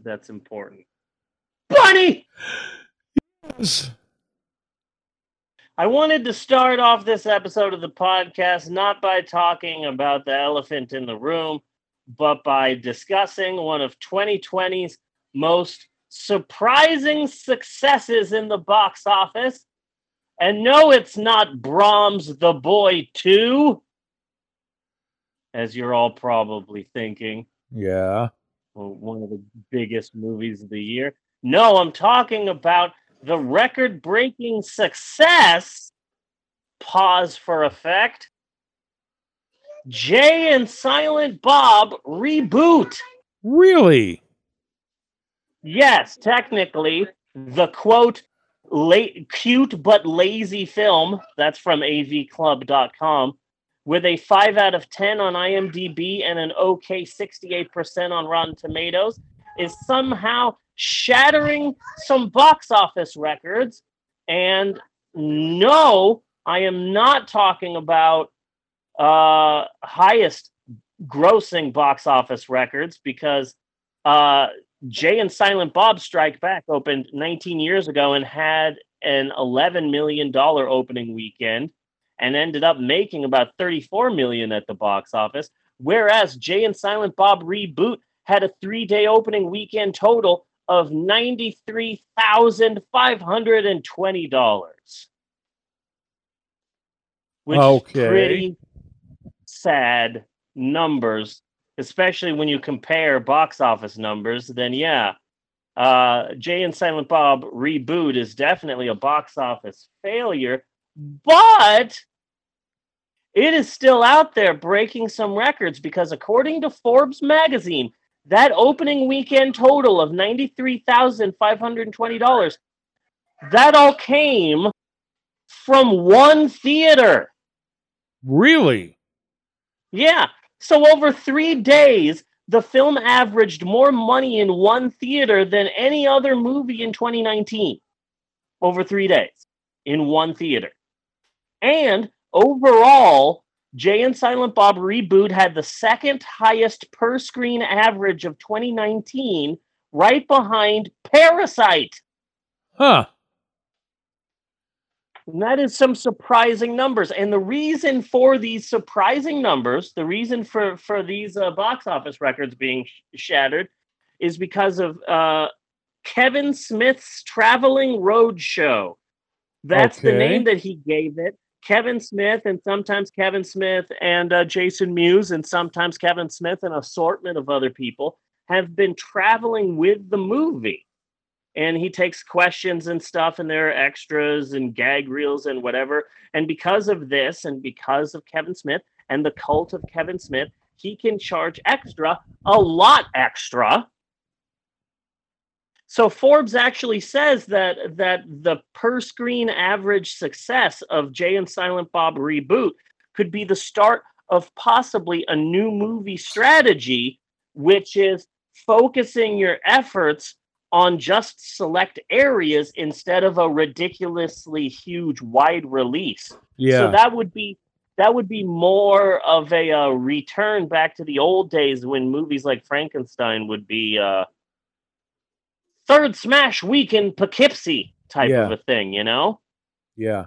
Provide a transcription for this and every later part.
because that's important. Bunny! Yes. I wanted to start off this episode of the podcast not by talking about the elephant in the room, but by discussing one of 2020's most surprising successes in the box office. And no, it's not Brahms the Boy 2, as you're all probably thinking. Yeah. One of the biggest movies of the year. No, I'm talking about the record breaking success. Pause for effect. Jay and Silent Bob reboot. Really? Yes, technically, the quote, la- cute but lazy film, that's from avclub.com, with a 5 out of 10 on IMDb and an okay 68% on Rotten Tomatoes, is somehow shattering some box office records. And no, I am not talking about uh, highest grossing box office records because uh, Jay and Silent Bob Strike Back opened 19 years ago and had an 11 million dollar opening weekend and ended up making about 34 million at the box office whereas Jay and Silent Bob Reboot had a 3-day opening weekend total of $93,520 which Okay. is pretty sad numbers especially when you compare box office numbers, then yeah, uh, Jay and Silent Bob reboot is definitely a box office failure, but it is still out there breaking some records because according to Forbes magazine, that opening weekend total of $93,520, that all came from one theater. Really? Yeah. So over three days, the film averaged more money in one theater than any other movie in 2019. Over three days in one theater. And overall, Jay and Silent Bob Reboot had the second highest per screen average of 2019, right behind Parasite. Huh. And that is some surprising numbers. And the reason for these surprising numbers, the reason for, for these uh, box office records being sh- shattered, is because of uh, Kevin Smith's Traveling Road Show. That's the name that he gave it. Kevin Smith, and sometimes Kevin Smith and uh, Jason Mewes, and sometimes Kevin Smith and an assortment of other people have been traveling with the movie. And he takes questions and stuff and there are extras and gag reels and whatever. And because of this and because of kevin smith and the cult of kevin smith he can charge extra a lot extra so forbes actually says that that the per screen average success of jay and silent bob reboot could be the start of possibly a new movie strategy which is focusing your efforts on just select areas instead of a ridiculously huge wide release. Yeah. So that would be that would be more of a uh, return back to the old days when movies like Frankenstein would be uh, third smash week in Poughkeepsie type Yeah. of a thing, you know? yeah.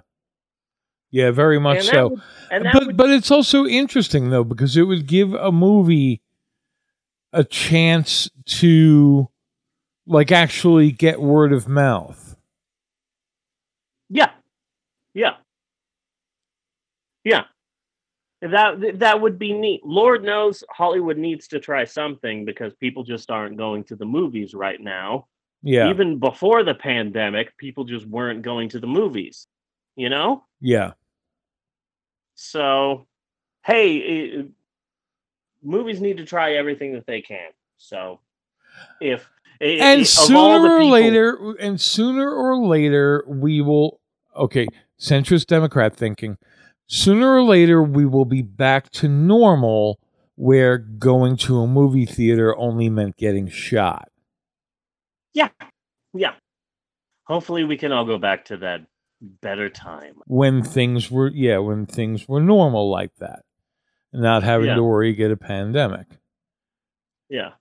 Yeah, very much And so. would- and but would- but it's also interesting though because it would give a movie a chance to like actually get word of mouth. Yeah. Yeah. Yeah. That that would be neat. Lord knows Hollywood needs to try something because people just aren't going to the movies right now. Yeah. Even before the pandemic, people just weren't going to the movies. You know? yeah. So, hey, eh, movies need to try everything that they can. So, if and the sooner or people- later and sooner or later we will okay centrist democrat thinking sooner or later we will be back to normal where going to a movie theater only meant getting shot yeah, yeah. Hopefully, we can all go back to that better time. when things were yeah when things were normal like that not having Yeah. to worry get a pandemic Yeah.